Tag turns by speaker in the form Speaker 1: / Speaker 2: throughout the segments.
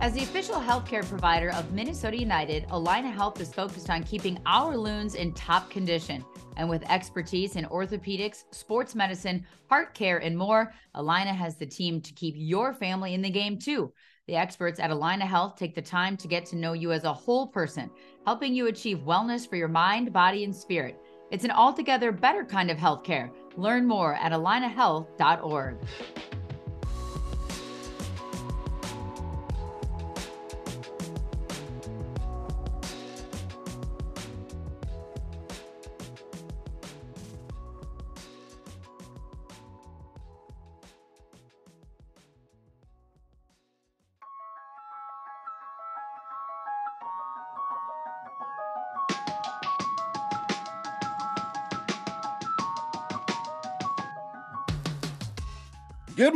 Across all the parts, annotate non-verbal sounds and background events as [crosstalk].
Speaker 1: As the official healthcare provider of Minnesota United, Allina Health is focused on keeping our loons in top condition. And with expertise in orthopedics, sports medicine, heart care, and more, Allina has the team to keep your family in the game too. The experts at Allina Health take the time to get to know you as a whole person, helping you achieve wellness for your mind, body, and spirit. It's an altogether better kind of healthcare. Learn more at allinahealth.org.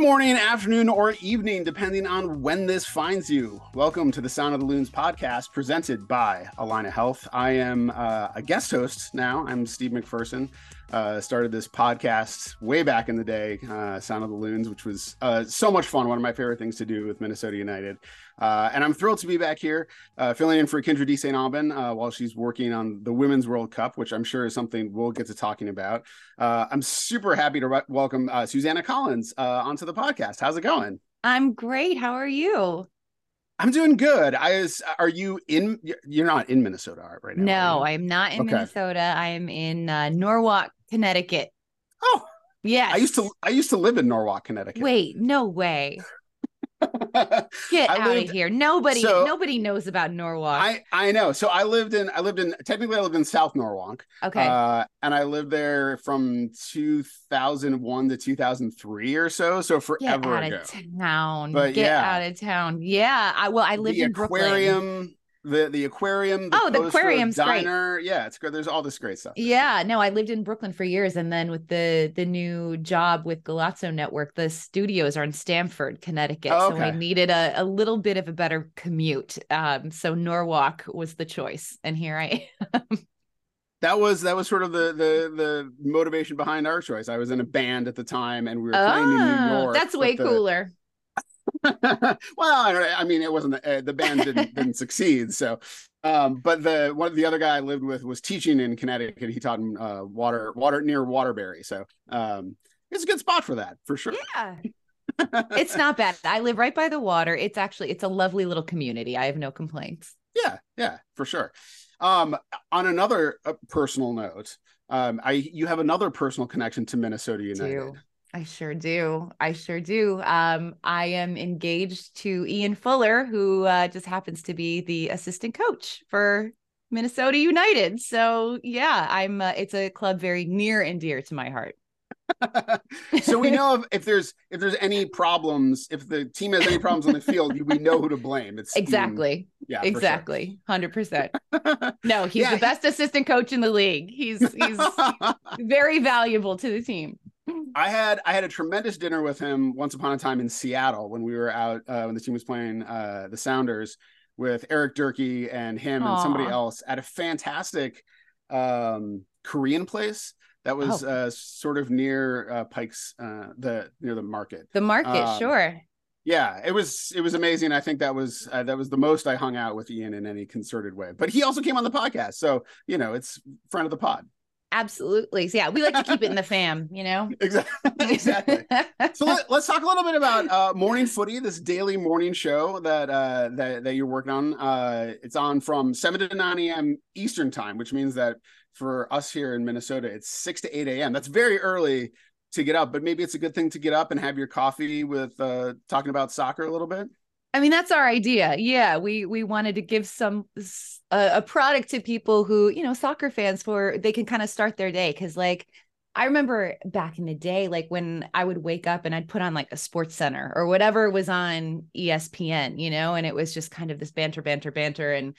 Speaker 2: morning, afternoon, or evening, depending on when this finds you. Welcome to the Sound of the Loons podcast presented by Allina Health. I am uh, a guest host now. I'm Steve McPherson. Uh, started this podcast way back in the day, uh, Sound of the Loons, which was uh, so much fun. One of my favorite things to do with Minnesota United. Uh, and I'm thrilled to be back here, uh, filling in for Kyndra de St. Aubin uh, while she's working on the Women's World Cup, which I'm sure is something we'll get to talking about. I'm super happy to re- welcome Susannah Collins onto the podcast. How's it going?
Speaker 3: I'm great. How are you?
Speaker 2: I'm doing good. I was. Uh, are you in? You're not in Minnesota uh, right
Speaker 3: now. No, I'm not in okay. Minnesota. I am in uh, Norwalk, Connecticut.
Speaker 2: Oh,
Speaker 3: yeah.
Speaker 2: I used to. I used to live in Norwalk, Connecticut.
Speaker 3: Wait, no way. Get [laughs] I out lived, of here. Nobody so, nobody knows about Norwalk.
Speaker 2: I I know. So I lived in I lived in technically I lived in South Norwalk.
Speaker 3: Okay.
Speaker 2: Uh, and I lived there from 2001 to 2003 or so. So forever
Speaker 3: Get out
Speaker 2: ago.
Speaker 3: Of town. But Get yeah. out of town. Yeah. I well I lived
Speaker 2: the
Speaker 3: in
Speaker 2: aquarium,
Speaker 3: Brooklyn
Speaker 2: the the aquarium. The
Speaker 3: oh, the aquarium's
Speaker 2: diner.
Speaker 3: great.
Speaker 2: Yeah, it's good. There's all this great stuff.
Speaker 3: Yeah, no, I lived in Brooklyn for years, and then with the the new job with Golazo Network, the studios are in Stamford, Connecticut. Oh, okay. So I needed a, a little bit of a better commute. Um, so Norwalk was the choice, and here I am. [laughs]
Speaker 2: that was that was sort of the the the motivation behind our choice. I was in a band at the time, and we were playing in New oh, York.
Speaker 3: That's way
Speaker 2: the,
Speaker 3: cooler. [laughs]
Speaker 2: well, I, I, mean, it wasn't the, uh, the band didn't, [laughs] didn't succeed. So, um, but the one the other guy I lived with was teaching in Connecticut. He taught in uh, water water near Waterbury. So, um, it's a good spot for that for sure.
Speaker 3: Yeah. [laughs] it's not bad. I live right by the water. It's actually it's a lovely little community. I have no complaints.
Speaker 2: Yeah, yeah, for sure. Um, on another uh, personal note, um, I you have another personal connection to Minnesota United.
Speaker 3: I sure do. I sure do. Um, I am engaged to Ian Fuller, who uh, just happens to be the assistant coach for Minnesota United. So yeah, I'm. Uh, it's a club very near and dear to my heart. [laughs]
Speaker 2: so we know if, if, there's if there's any problems, if the team has any problems on the field, we know who to blame. It's
Speaker 3: exactly,
Speaker 2: yeah,
Speaker 3: exactly, hundred sure. percent. [laughs] No, he's yeah, the best assistant coach in the league. He's he's [laughs] very valuable to the team.
Speaker 2: I had I had a tremendous dinner with him once upon a time in Seattle when we were out uh, when the team was playing uh, the Sounders with Eric Durkee and him Aww. and somebody else at a fantastic um, Korean place that was oh. uh, sort of near uh, Pike's uh, the near the market.
Speaker 3: The market, um, sure.
Speaker 2: Yeah, it was it was amazing. I think that was uh, that was the most I hung out with Ian in any concerted way. But he also came on the podcast, so you know it's friend of the pod.
Speaker 3: Absolutely. So yeah, we like to keep it in the fam, you know? [laughs]
Speaker 2: Exactly. exactly. so [laughs] let, us talk a little bit about uh, morning footy, this daily morning show that uh, that, that you're working on. Uh, it's on from 7 to 9 a.m. Eastern time, which means that for us here in Minnesota, it's 6 to 8 a.m. That's very early to get up, but maybe it's a good thing to get up and have your coffee with uh, talking about soccer a little bit.
Speaker 3: I mean, that's our idea. Yeah, we we wanted to give some a, a product to people who you know soccer fans for they can kind of start their day because like I remember back in the day, like when I would wake up and I'd put on like a sports center or whatever was on ESPN, you know, and it was just kind of this banter, banter, banter. And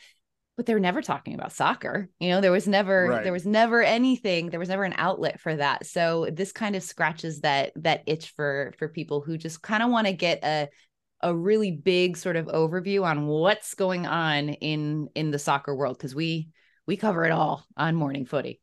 Speaker 3: but they were never talking about soccer. You know, there was never right. there was never anything, there was never an outlet for that. So this kind of scratches that that itch for for people who just kind of want to get a a really big sort of overview on what's going on in in the soccer world because we we cover it all on morning footy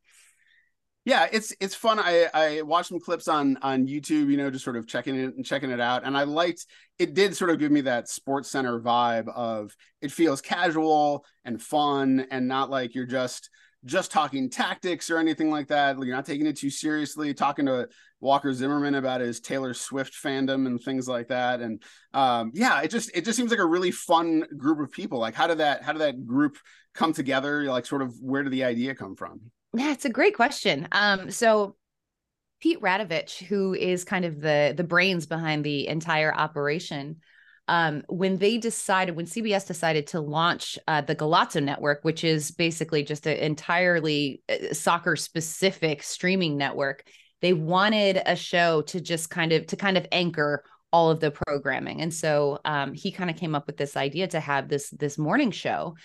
Speaker 2: Yeah, it's it's fun. I I watched some clips on on YouTube, you know, just sort of checking it and checking it out, and I liked. It did sort of give me that Sports Center vibe of it feels casual and fun, and not like you're just just talking tactics or anything like that. You're not taking it too seriously. Talking to Walker Zimmerman about his Taylor Swift fandom and things like that, and um, yeah, it just it just seems like a really fun group of people. Like, how did that how did that group come together? Like, sort of where did the idea come from?
Speaker 3: Yeah, it's a great question. Um, so Pete Radovich, who is kind of the the brains behind the entire operation, um, when they decided, when CBS decided to launch uh, the Golazo Network, which is basically just an entirely uh, soccer specific streaming network, they wanted a show to just kind of to kind of anchor all of the programming, and so um, he kind of came up with this idea to have this this morning show.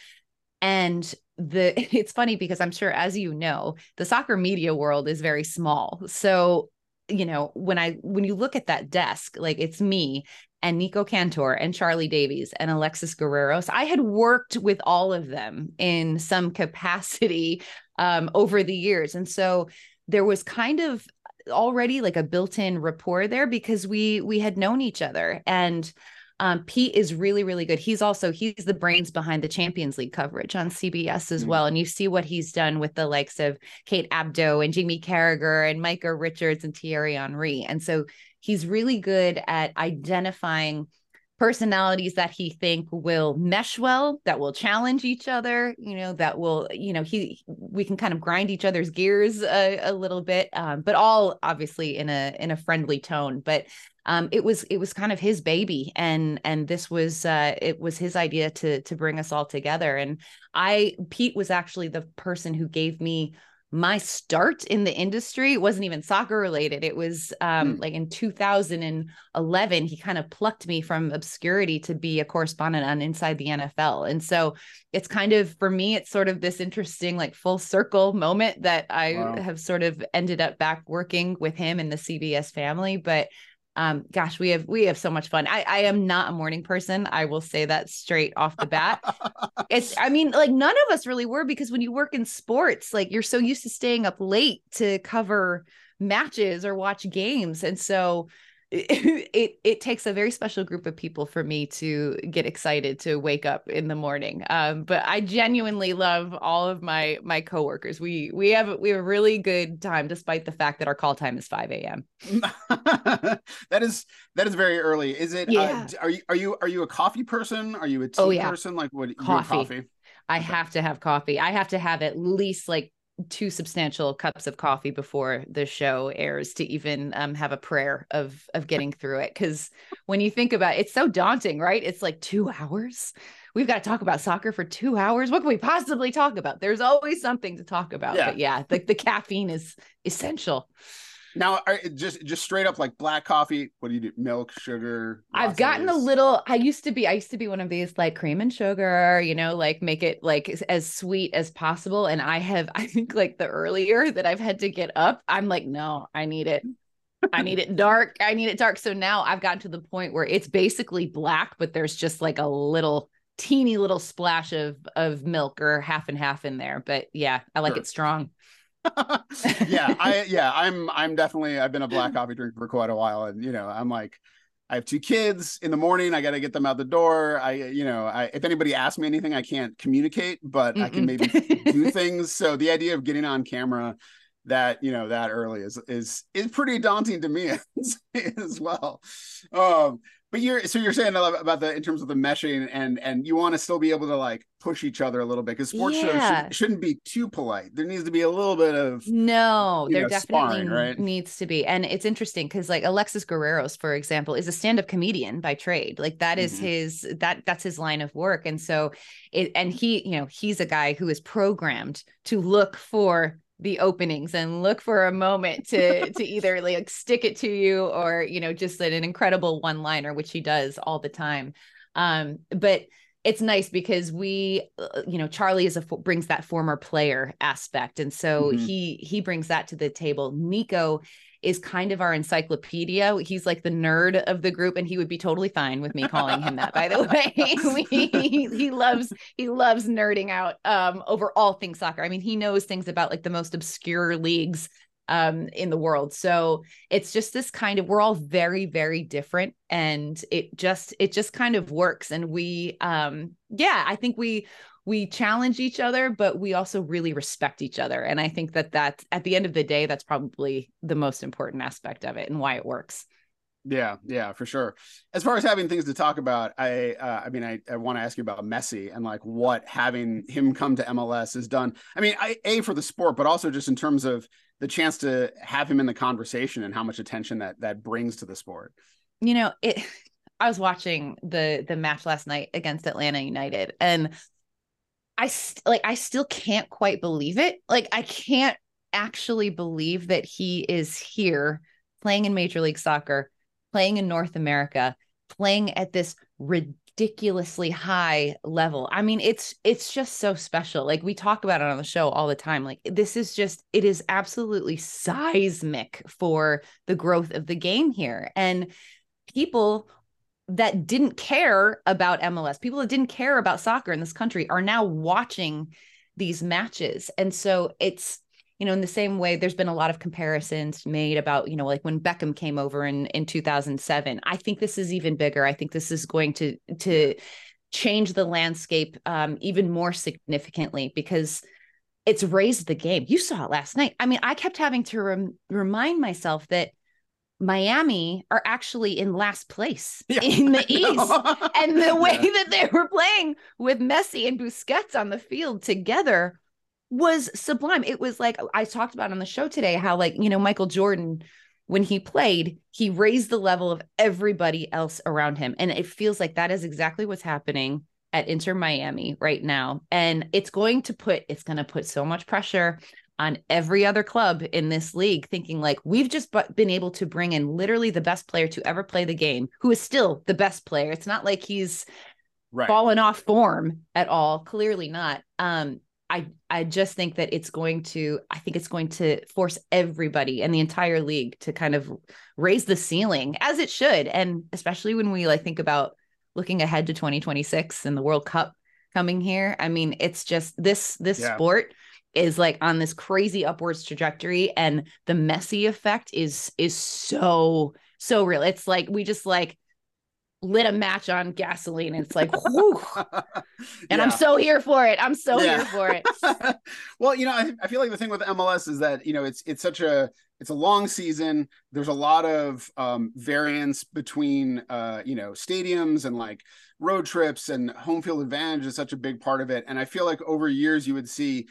Speaker 3: And the [laughs] it's funny because i'm sure as you know the soccer media world is very small. So you know when i when you look at that desk like it's me and nico cantor and charlie davies and alexis guerreros. I had worked with all of them in some capacity um, over the years. And so there was kind of already like a built-in rapport there because we we had known each other and um, Pete is really, really good. He's also he's the brains behind the Champions League coverage on CBS as mm-hmm. well. And you see what he's done with the likes of Kate Abdo and Jamie Carragher and Micah Richards and Thierry Henry. And so he's really good at identifying personalities that he think will mesh well that will challenge each other you know that will you know he we can kind of grind each other's gears a, a little bit um, but all obviously in a in a friendly tone. But um, it was it was kind of his baby and and this was uh, it was his idea to to bring us all together. And i pete was actually the person who gave me my start in the industry wasn't even soccer related it was um, mm. like in 2011 he kind of plucked me from obscurity to be a correspondent on inside the nfl and so it's kind of for me it's sort of this interesting like full circle moment that i wow. have sort of ended up back working with him in the cbs family but um, gosh, we have we have so much fun. I, I am not a morning person. I will say that straight off the bat. it's I mean, like none of us really were because when you work in sports, like you're so used to staying up late to cover matches or watch games. And so it, [laughs] it, it takes a very special group of people for me to get excited to wake up in the morning. Um, but I genuinely love all of my my coworkers. We we have we have a really good time despite the fact that our call time is 5 a.m. [laughs]
Speaker 2: that is that is very early. Is it uh, yeah. Uh, are you are you are you a coffee person? Are you a tea oh, yeah. person? Like what
Speaker 3: coffee. coffee? I have to have coffee. I have to have at least like two substantial cups of coffee before the show airs to even um, have a prayer of of getting through it. Because when you think about it, it's so daunting right? It's like two hours. We've got to talk about soccer for two hours. What can we possibly talk about? There's always something to talk about. Yeah. but yeah the, the caffeine is essential
Speaker 2: now, just just straight up like black coffee. What do you do? Milk, sugar.
Speaker 3: I've gotten a little. I used to be. I used to be one of these like cream and sugar. You know, like make it like as sweet as possible. And I have. [laughs] I think like the earlier that I've had to get up, I'm like, no, I need it. I need it dark. I need it dark. So now I've gotten to the point where it's basically black, but there's just like a little teeny little splash of of milk or half and half in there. But yeah, I like sure. it strong. [laughs]
Speaker 2: yeah, I yeah, I'm I'm definitely I've been a black coffee drinker for quite a while, and you know, I'm like, I have two kids in the morning. I got to get them out the door. I, you know, I, if anybody asks me anything, I can't communicate, but Mm-mm. I can maybe do things. So the idea of getting on camera that, you know, that early is, is, is pretty daunting to me [laughs] as, as well. Um, but you're so you're saying about the in terms of the meshing and and you want to still be able to like push each other a little bit because sports yeah. shows should, not be too polite there needs to be a little bit of
Speaker 3: no there know, definitely sparring, right? needs to be and it's interesting because like alexis guerreros for example is a stand-up comedian by trade like that is mm-hmm. his that that's his line of work and so it and he you know he's a guy who is programmed to look for the openings and look for a moment to to [laughs] either like stick it to you or you know just an incredible one liner which he does all the time. Um but it's nice because we uh, you know charlie is a brings that former player aspect. And so mm-hmm. he he brings that to the table. Nico is kind of our encyclopedia. He's like the nerd of the group, and he would be totally fine with me calling him that. By the [laughs] way, [laughs] he, he loves he loves nerding out um, over all things soccer. I mean, he knows things about like the most obscure leagues um, in the world. So it's just this kind of we're all very very different, and it just it just kind of works. And we, um, yeah, I think we we challenge each other, but we also really respect each other. And I think that that's at the end of the day, that's probably the most important aspect of it and why it works.
Speaker 2: Yeah, yeah, for sure. As far as having things to talk about, I, uh, I mean, I, I want to ask you about Messi and like what having him come to MLS has done. I mean, I, a for the sport, but also just in terms of the chance to have him in the conversation and how much attention that that brings to the sport.
Speaker 3: You know, it. [laughs] I was watching the the match last night against Atlanta United, and I st- like I still can't quite believe it. Like I can't actually believe that he is here playing in Major League Soccer, playing in North America, playing at this ridiculously high level. I mean, it's it's just so special. Like we talk about it on the show all the time. Like this is just it is absolutely seismic for the growth of the game here. And people that didn't care about MLS, people that didn't care about soccer in this country are now watching these matches. And so it's, you know, in the same way, there's been a lot of comparisons made about, you know, like when Beckham came over in in 2007. I think this is even bigger. I think this is going to to change the landscape um, even more significantly because it's raised the game. You saw it last night. I mean, I kept having to rem- remind myself that Miami are actually in last place yeah, in the East. [laughs] and the way yeah. that they were playing with Messi and Busquets on the field together was sublime. It was like I talked about on the show today how, like, you know, Michael Jordan, when he played, he raised the level of everybody else around him. And it feels like that is exactly what's happening at Inter Miami right now. And it's going to put, it's going to put so much pressure on every other club in this league thinking like we've just been able to bring in literally the best player to ever play the game who is still the best player. It's not like he's right. fallen off form at all. Clearly not. Um i i just think that it's going to i think it's going to force everybody and the entire league to kind of raise the ceiling as it should. And especially when we like think about looking ahead to 2026 and the world cup coming here. I mean it's just this this yeah. sport is like on this crazy upwards trajectory and the Messi effect is is so so real it's like we just like lit a match on gasoline and it's like whew. [laughs] and yeah. i'm so here for it i'm so yeah. here for it [laughs]
Speaker 2: well you know I, I feel like the thing with mls is that you know it's it's such a it's a long season there's a lot of um, variance between uh, you know stadiums and like road trips and home field advantage is such a big part of it and i feel like over years you would see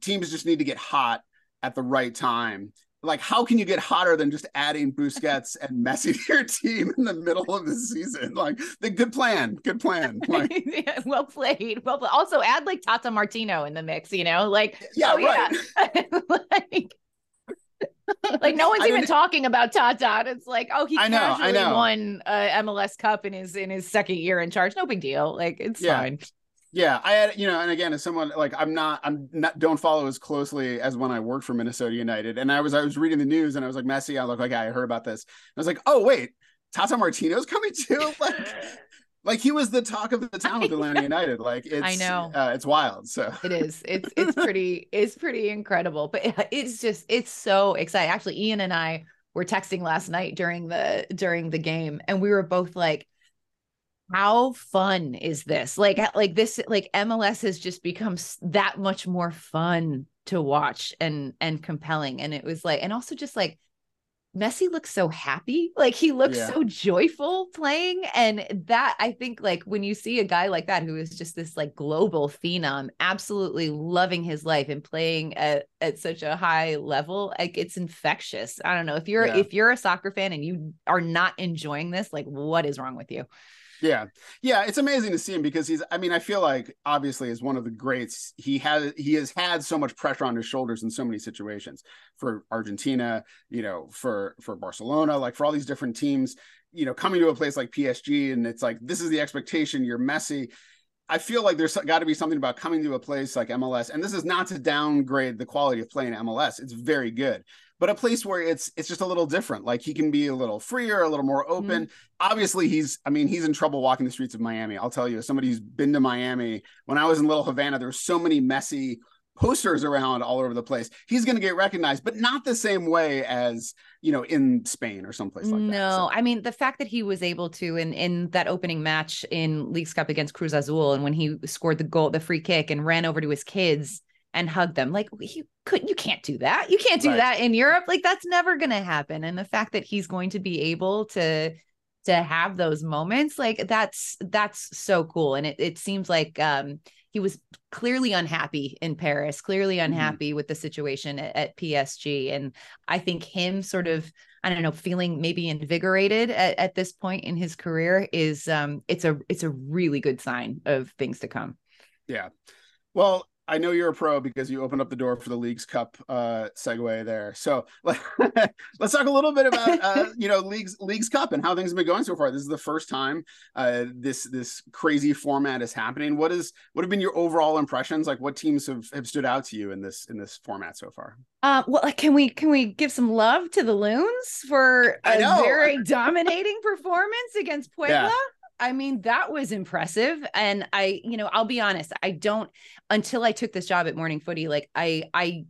Speaker 2: teams just need to get hot at the right time. Like, how can you get hotter than just adding Busquets and Messi to your team in the middle of the season? [laughs] Like, the good plan, good plan. [laughs] Like,
Speaker 3: yeah, well played. Well, played. also add like Tata Martino in the mix. You know, like,
Speaker 2: yeah, oh, right. Yeah. [laughs]
Speaker 3: like, like no one's I even mean, talking about Tata. It's like, oh, he I know, casually I know. won uh, MLS Cup in his in his second year in charge. No big deal. Like it's yeah. fine.
Speaker 2: Yeah, I had you know, and again, as someone like I'm not, I'm not, don't follow as closely as when I worked for Minnesota United, and I was, I was reading the news, and I was like, Messi, I look like I heard about this. I was like, oh wait, Tata Martino's coming too, [laughs] like, like he was the talk of the town with [laughs] Atlanta United. Like, it's,
Speaker 3: I know,
Speaker 2: uh, it's wild. So
Speaker 3: it is, it's, [laughs] it's pretty, it's pretty incredible, but it's just, it's so exciting. Actually, Ian and I were texting last night during the during the game, and we were both like how fun is this? Like, like this, like MLS has just become that much more fun to watch and and compelling. And it was like, and also just like Messi looks so happy. Like he looks yeah. so joyful playing. And that I think like when you see a guy like that who is just this like global phenom, absolutely loving his life and playing at, at such a high level, like it's infectious. I don't know. If you're yeah. if you're a soccer fan and you are not enjoying this, like what is wrong with you?
Speaker 2: Yeah. Yeah. It's amazing to see him because he's, I mean, I feel like obviously as one of the greats, he has, he has had so much pressure on his shoulders in so many situations for Argentina, you know, for, for Barcelona, like for all these different teams, you know, coming to a place like PSG and it's like, this is the expectation. You're Messi. I feel like there's got to be something about coming to a place like MLS, and this is not to downgrade the quality of playing MLS. It's very good, but a place where it's it's just a little different. Like he can be a little freer, a little more open. Mm-hmm. Obviously, he's I mean he's in trouble walking the streets of Miami. I'll tell you, as somebody who's been to Miami. When I was in Little Havana, there were so many Messi posters around all over the place, he's going to get recognized, but not the same way as you know in Spain or someplace like
Speaker 3: no,
Speaker 2: that.
Speaker 3: No, so. I mean the fact that he was able to in in that opening match in Leagues Cup against Cruz Azul, and when he scored the goal, the free kick, and ran over to his kids and hugged them, like you could you can't do that. You can't do right. that in Europe. Like that's never going to happen. And the fact that he's going to be able to to have those moments like that's that's so cool and it, it seems like um he was clearly unhappy in paris clearly mm-hmm. unhappy mm-hmm. with the situation at, at, psg and i think him sort of i don't know feeling maybe invigorated at, at this point in his career is um it's a it's a really good sign of things to come
Speaker 2: yeah well I know you're a pro because you opened up the door for the Leagues Cup uh, segue there. So [laughs] let, us talk a little bit about uh, [laughs] you know Leagues Leagues Cup and how things have been going so far. This is the first time uh, this this crazy format is happening. What is what have been your overall impressions? Like what teams have, have stood out to you in this in this format so far?
Speaker 3: Uh, well, can we can we give some love to the Loons for a very dominating performance against Puebla? Yeah. I mean, that was impressive. And I, you know, I'll be honest, I don't until I took this job at Morning Footy, like I I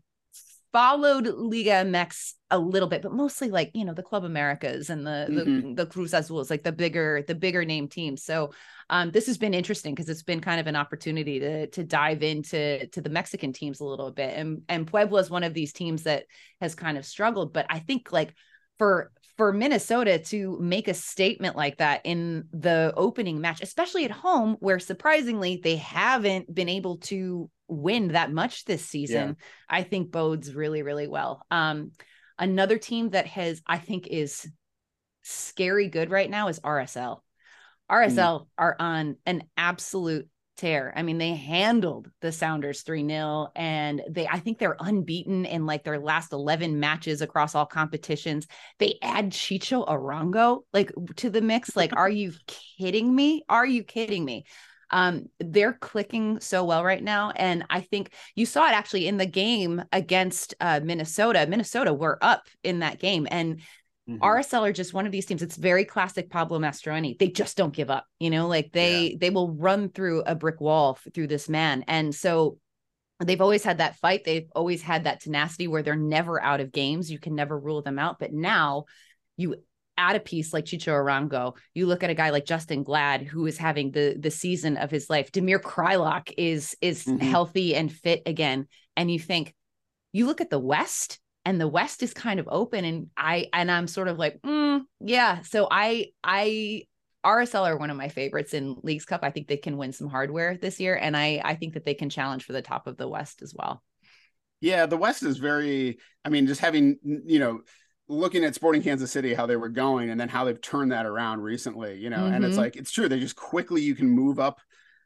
Speaker 3: followed Liga MX a little bit, but mostly like, you know, the Club Americas and the mm-hmm. the, the Cruz Azules, like the bigger, the bigger name teams. So um, this has been interesting because it's been kind of an opportunity to to dive into to the Mexican teams a little bit. And and Puebla is one of these teams that has kind of struggled, but I think like for for Minnesota to make a statement like that in the opening match, especially at home, where surprisingly they haven't been able to win that much this season, yeah. I think bodes really, really well. Um, another team that has, I think, is scary good right now is RSL. RSL mm. are on an absolute tear. I mean, they handled the Sounders 3 0, and they, I think they're unbeaten in like their last 11 matches across all competitions. They add Chicho Arango like to the mix. Like, are you kidding me? Are you kidding me? Um, they're clicking so well right now. And I think you saw it actually in the game against uh, Minnesota. Minnesota were up in that game. And Mm-hmm. RSL are just one of these teams. It's very classic Pablo Mastroeni. They just don't give up. You know, like they yeah. they will run through a brick wall f- through this man. And so they've always had that fight. They've always had that tenacity where they're never out of games. You can never rule them out. But now you add a piece like Chicho Arango, you look at a guy like Justin Glad, who is having the the season of his life. Damir Kreilach is is mm-hmm. healthy and fit again, and you think, you look at the West, and the west is kind of open and i and i'm sort of like mm, yeah so i i rsl are one of my favorites in leagues cup i think they can win some hardware this year and i i think that they can challenge for the top of the west as well
Speaker 2: yeah the west is very i mean just having you know looking at sporting kansas city how they were going and then how they've turned that around recently you know mm-hmm. and it's mm-hmm. like it's true they just quickly you can move up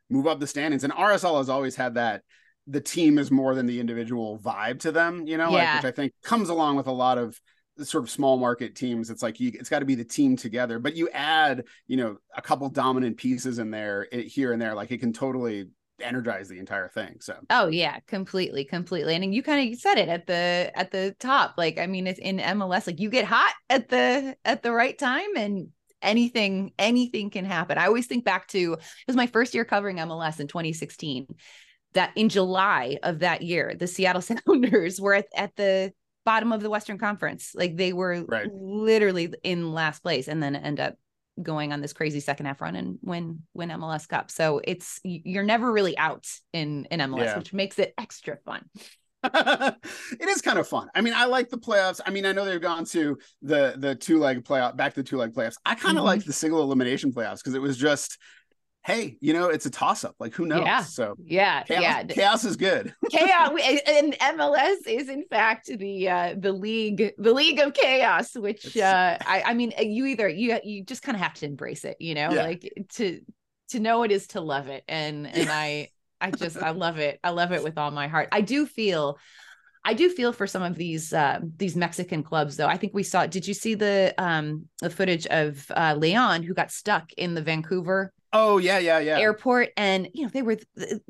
Speaker 2: move up the standings and rsl has always had that the team is more than the individual vibe to them, you know, yeah. like, which I think comes along with a lot of sort of small market teams. It's like you, it's got to be the team together, but you add, you know, a couple dominant pieces in there it, here and there, like it can totally energize the entire thing. So,
Speaker 3: oh yeah, completely, completely. And you kind of said it at the at the top. Like, I mean, it's in MLS, like you get hot at the at the right time, and anything anything can happen. I always think back to it was my first year covering MLS in 2016 that in July of that year, the Seattle [laughs] Sounders were at, at the bottom of the Western Conference. Like they were right. literally in last place and then end up going on this crazy second half run and win win MLS Cup. So it's you're never really out in in MLS, yeah. which makes it extra fun. [laughs]
Speaker 2: it is kind of fun. I mean, I like the playoffs. I mean, I know they've gone to the the two leg playoff, back to the two leg playoffs. I kind of mm-hmm. like the single elimination playoffs because it was just hey, you know, it's a toss up. Like, who knows?
Speaker 3: Yeah.
Speaker 2: So,
Speaker 3: yeah,
Speaker 2: chaos,
Speaker 3: yeah.
Speaker 2: Chaos is good. [laughs]
Speaker 3: chaos and MLS is in fact the uh the league, the league of chaos, which uh I, I mean, you either you you just kind of have to embrace it, you know, yeah. like to to know it is to love it, and and I I just I love it. I love it with all my heart. I do feel. I do feel for some of these uh, these Mexican clubs, though. I think we saw. Did you see the um, the footage of uh, Leon who got stuck in the Vancouver
Speaker 2: Oh yeah, yeah, yeah.
Speaker 3: Airport, and you know they were th-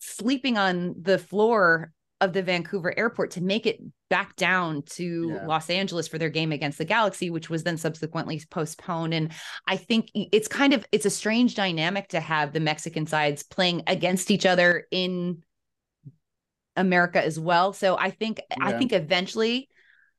Speaker 3: sleeping on the floor of the Vancouver airport to make it back down to yeah. Los Angeles for their game against the Galaxy, which was then subsequently postponed. And I think it's kind of it's a strange dynamic to have the Mexican sides playing against each other in America as well. So I think
Speaker 2: Yeah.
Speaker 3: I think eventually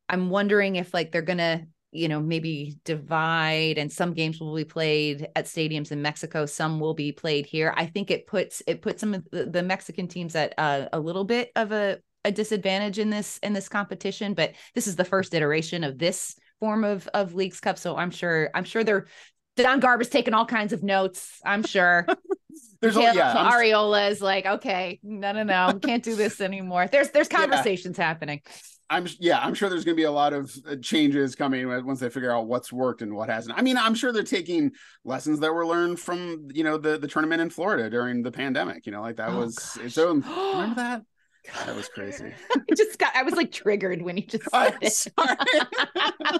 Speaker 3: I'm wondering if like they're gonna, you know, maybe divide and some games will be played at stadiums in Mexico, some will be played here. I think it puts it puts some of the, the Mexican teams at uh, a little bit of a, a disadvantage in this in this competition, but this is the first iteration of this form of of Leagues Cup. So I'm sure I'm sure they're Don Garber's taking all kinds of notes. I'm sure. [laughs]
Speaker 2: There's yeah,
Speaker 3: Arriola is like, okay, no, no, no, can't do this [laughs] anymore. There's there's
Speaker 2: Yeah.
Speaker 3: conversations happening.
Speaker 2: I'm yeah, I'm sure there's going to be a lot of uh, changes coming once they figure out what's worked and what hasn't. I mean, I'm sure they're taking lessons that were learned from you know the the tournament in Florida during the pandemic. You know, like that
Speaker 3: Oh,
Speaker 2: was
Speaker 3: gosh.
Speaker 2: MLS [gasps] own. Remember that? That was crazy. [laughs]
Speaker 3: I just got I was like triggered when you just [laughs]
Speaker 2: I'm
Speaker 3: it.
Speaker 2: sorry. [laughs]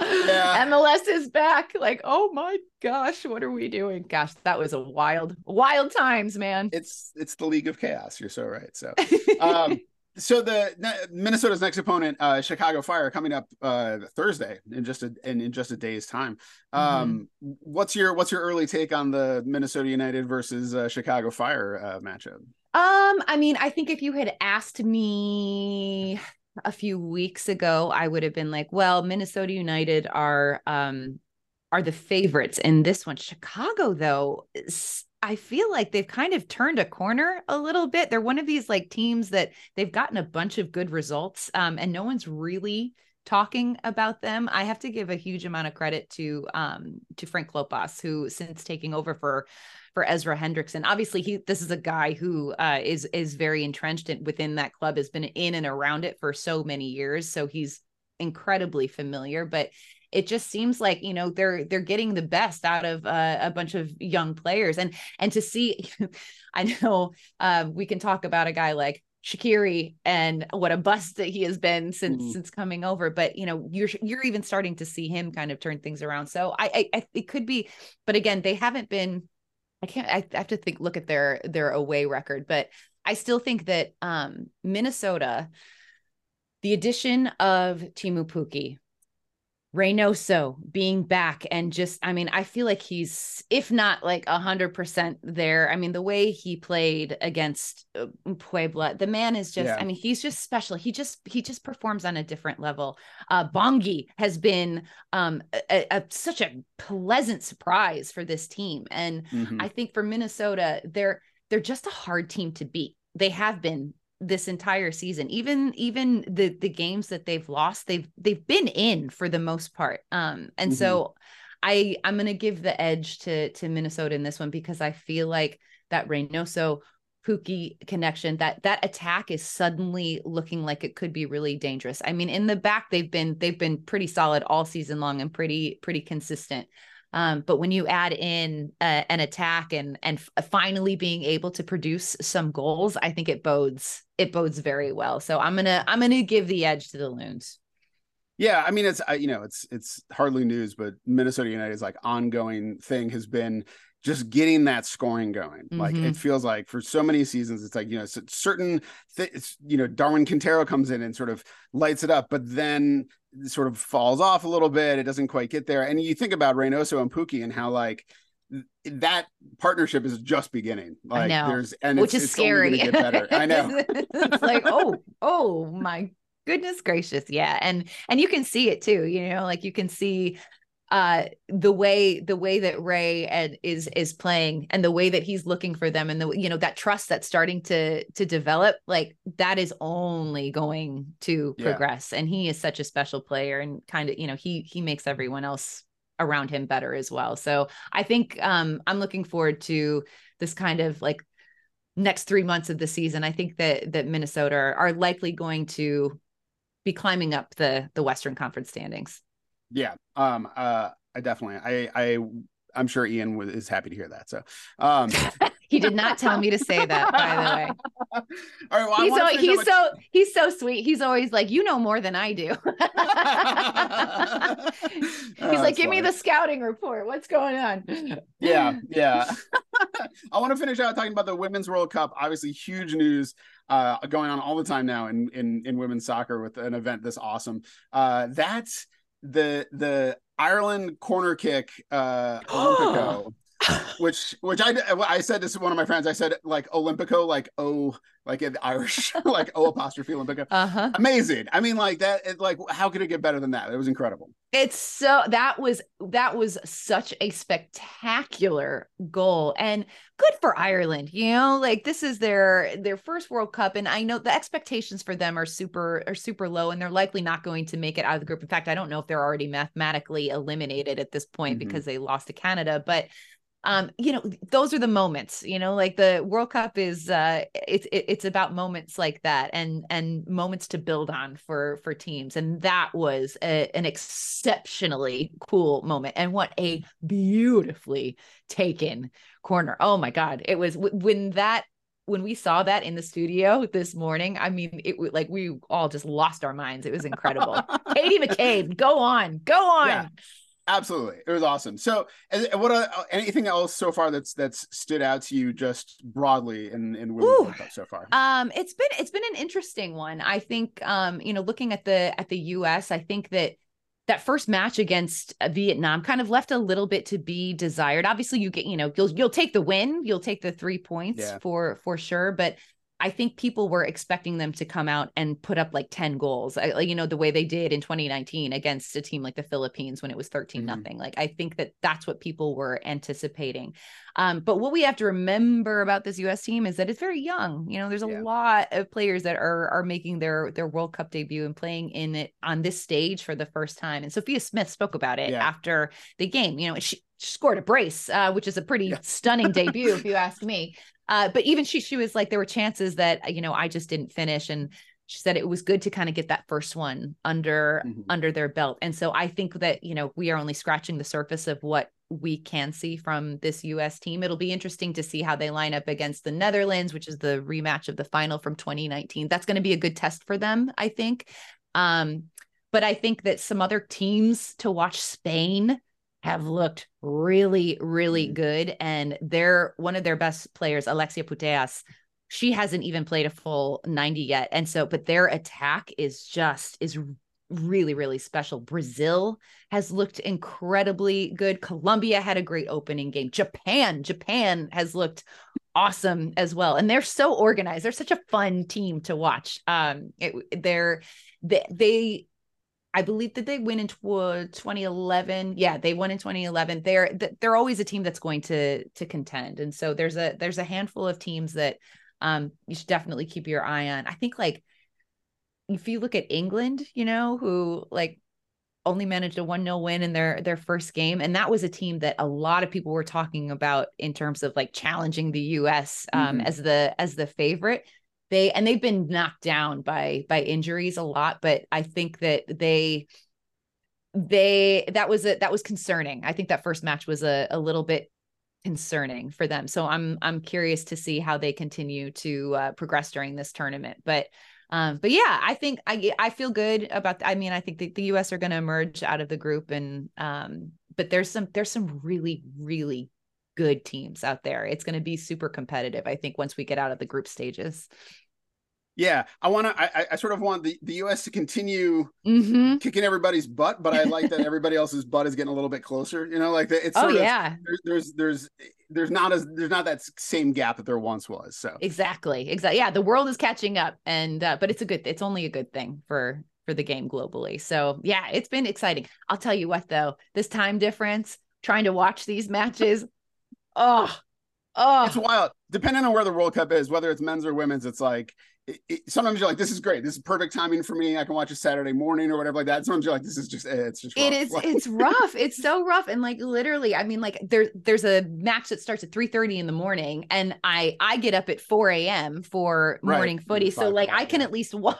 Speaker 2: Yeah.
Speaker 3: MLS is back. Like, oh my gosh, what are we doing? Gosh, that was a wild, wild times, man.
Speaker 2: it's it's the League of Chaos. You're so right. So um so the ne- Minnesota's next opponent, uh, Chicago Fire, coming up uh, Thursday in just a in, in just a day's time. Um, What's your what's your early take on the Minnesota United versus uh, Chicago Fire uh, matchup?
Speaker 3: Um, I mean, I think if you had asked me a few weeks ago, I would have been like, well, Minnesota United are um are the favorites in this one. Chicago, though, is- I feel like they've kind of turned a corner a little bit. They're one of these like teams that they've gotten a bunch of good results, um, and no one's really talking about them. I have to give a huge amount of credit to um to Frank Klopas, who since taking over for for Ezra Hendrickson. Obviously, he this is a guy who uh, is is very entrenched in, within that club, has been in and around it for so many years, so he's incredibly familiar. But it just seems like you know they're they're getting the best out of uh, a bunch of young players, and and to see, [laughs] I know uh, we can talk about a guy like. Shaqiri and what a bust that he has been since
Speaker 2: Mhm.
Speaker 3: since coming over, but you know you're you're even starting to see him kind of turn things around. So I, I, I it could be, but again they haven't been I can't I have to think look at their their away record, but I still think that um Minnesota, the addition of Teemu Pukki, Reynoso being back and just I mean, I feel like he's if not like a hundred percent there. I mean, the way he played against uh, Puebla, the man is just,
Speaker 2: Yeah.
Speaker 3: I mean, he's just special. He just he just performs on a different level. Uh Bongi has been um a, a, such a pleasant surprise for this team. And
Speaker 2: Mhm.
Speaker 3: I think for Minnesota, they're they're just a hard team to beat. They have been this entire season. Even even the the games that they've lost, they've they've been in for the most part. Um, and so I I'm gonna give the edge to to Minnesota in this one because I feel like that Reynoso Pukki connection that that attack is suddenly looking like it could be really dangerous. I mean, in the back they've been they've been pretty solid all season long and pretty pretty consistent. Um, but when you add in uh, an attack and and finally being able to produce some goals, I think it bodes it bodes very well. So I'm gonna I'm gonna give the edge to the Loons.
Speaker 2: Yeah, I mean it's uh, you know it's it's hardly news, but Minnesota United's like ongoing thing has been just getting that scoring going. Like
Speaker 3: Mhm.
Speaker 2: it feels like for so many seasons, it's like you know certain th- you know Darwin Quintero comes in and sort of lights it up, but then sort of falls off a little bit. It doesn't quite get there. And you think about Reynoso and Pukki and how like that partnership is just beginning. Like there's and
Speaker 3: which
Speaker 2: it's,
Speaker 3: is
Speaker 2: it's
Speaker 3: scary.
Speaker 2: get better. I [laughs] know.
Speaker 3: it's like, oh, oh my goodness gracious. Yeah. And and you can see it too, you know, like you can see uh the way the way that Ray and is is playing and the way that he's looking for them and the you know that trust that's starting to to develop like that is only going to
Speaker 2: Yeah.
Speaker 3: progress. And he is such a special player and kind of you know he he makes everyone else around him better as well. So i think um i'm looking forward to this kind of like next three months of the season. I think that that minnesota are, are likely going to be climbing up the the western conference standings
Speaker 2: Yeah. Um. Uh. I definitely. I. I. I'm sure Ian was, is happy to hear that. So. Um. [laughs]
Speaker 3: he did not tell me to say that by the way [laughs]
Speaker 2: All right. Well,
Speaker 3: he's so, he's so he's so sweet he's always like you know more than i do [laughs] he's
Speaker 2: Oh,
Speaker 3: like give me the scouting report what's going on
Speaker 2: yeah, yeah. I want to finish out talking about the Women's World Cup. Obviously, huge news uh, going on all the time now in in in women's soccer with an event this awesome. Uh, that's the the Ireland corner kick uh, [gasps] Olympico. which which I I said this to one of my friends. I said like Olympico, like oh, like in Irish, [laughs] like O apostrophe Olympico.
Speaker 3: Uh-huh.
Speaker 2: Amazing. I mean, like that. It, like how could it get better than that? It was incredible.
Speaker 3: It's so that was that was such a spectacular goal and good for Ireland. You know, like this is their their first World Cup, and I know the expectations for them are super are super low, and they're likely not going to make it out of the group. In fact, I don't know if they're already mathematically eliminated at this point mm-hmm. because they lost to Canada, but um you know those are the moments you know like the world cup is uh it's it's about moments like that and and moments to build on for for teams and that was a, an exceptionally cool moment and what a beautifully taken corner oh my god it was when that when we saw that in the studio this morning, I mean, it was like we all just lost our minds. It was incredible. [laughs] Katie McCabe, go on, go on. Yeah.
Speaker 2: Absolutely, it was awesome. So, what uh, anything else so far that's that's stood out to you just broadly in in Women's World Cup so far?
Speaker 3: Um, it's been it's been an interesting one. I think, um, you know, looking at the at the U.S., I think that that first match against uh, Vietnam kind of left a little bit to be desired. Obviously, you get you know you'll you'll take the win, you'll take the three points yeah. for for sure, but I think people were expecting them to come out and put up like 10 goals, I, you know, the way they did in 2019 against a team like the Philippines when it was 13 mm-hmm. nothing. Like, I think that that's what people were anticipating. Um, but what we have to remember about this US team is that it's very young. You know, there's a yeah. lot of players that are, are making their, their World Cup debut and playing in it on this stage for the first time. And Sophia Smith spoke about it yeah. after the game. You know, she, she scored a brace, uh, which is a pretty yeah. stunning [laughs] debut, if you ask me. Uh, but even she, she was like, there were chances that you know I just didn't finish, and she said it was good to kind of get that first one under mm-hmm. under their belt. And so I think that you know we are only scratching the surface of what we can see from this US team. It'll be interesting to see how they line up against the Netherlands, which is the rematch of the final from 2019. That's going to be a good test for them, I think. Um, but I think that some other teams to watch Spain have looked really, really mm-hmm. good. And they're one of their best players, Alexia Putellas. She hasn't even played a full 90 yet. And so, but their attack is just, is really, really special. Brazil has looked incredibly good. Colombia had a great opening game. Japan, Japan has looked awesome as well. And they're so organized. They're such a fun team to watch. Um, it, they're, they, they I believe that they win in 2011. Yeah, they won in 2011. They're they're always a team that's going to to contend, and so there's a there's a handful of teams that um you should definitely keep your eye on. I think like if you look at England, you know, who like only managed a 1-0 win in their their first game and that was a team that a lot of people were talking about in terms of like challenging the US um, mm-hmm. as the as the favorite they and they've been knocked down by by injuries a lot but i think that they they that was a that was concerning. I think that first match was a, a little bit concerning for them. So i'm i'm curious to see how they continue to uh, progress during this tournament but um but yeah i think i i feel good about i mean i think the, the us are going to emerge out of the group and um but there's some there's some really really good teams out there. It's going to be super competitive, I think, once we get out of the group stages.
Speaker 2: Yeah, I want to. I, I sort of want the, the U.S. to continue mm-hmm. kicking everybody's butt, but I like that [laughs] everybody else's butt is getting a little bit closer. You know, like it's.
Speaker 3: oh yeah.
Speaker 2: There's, there's there's there's not as there's not that same gap that there once was. So
Speaker 3: exactly, exactly. Yeah, the world is catching up, and uh, but it's a good. It's only a good thing for for the game globally. So yeah, it's been exciting. I'll tell you what though, this time difference, trying to watch these matches oh, oh,
Speaker 2: it's wild. Depending on where the World Cup is, whether it's men's or women's, it's like it, it, sometimes you're like, this is great. This is perfect timing for me. I can watch a Saturday morning or whatever like that. Sometimes you're like, this is just, eh, it's just,
Speaker 3: rough. it is, it's [laughs] rough. It's so rough. And like, literally, I mean, like there, there's a match that starts at 3.30 in the morning and I, I get up at 4 a.m. for morning right. footy. So like, I can at least [laughs] watch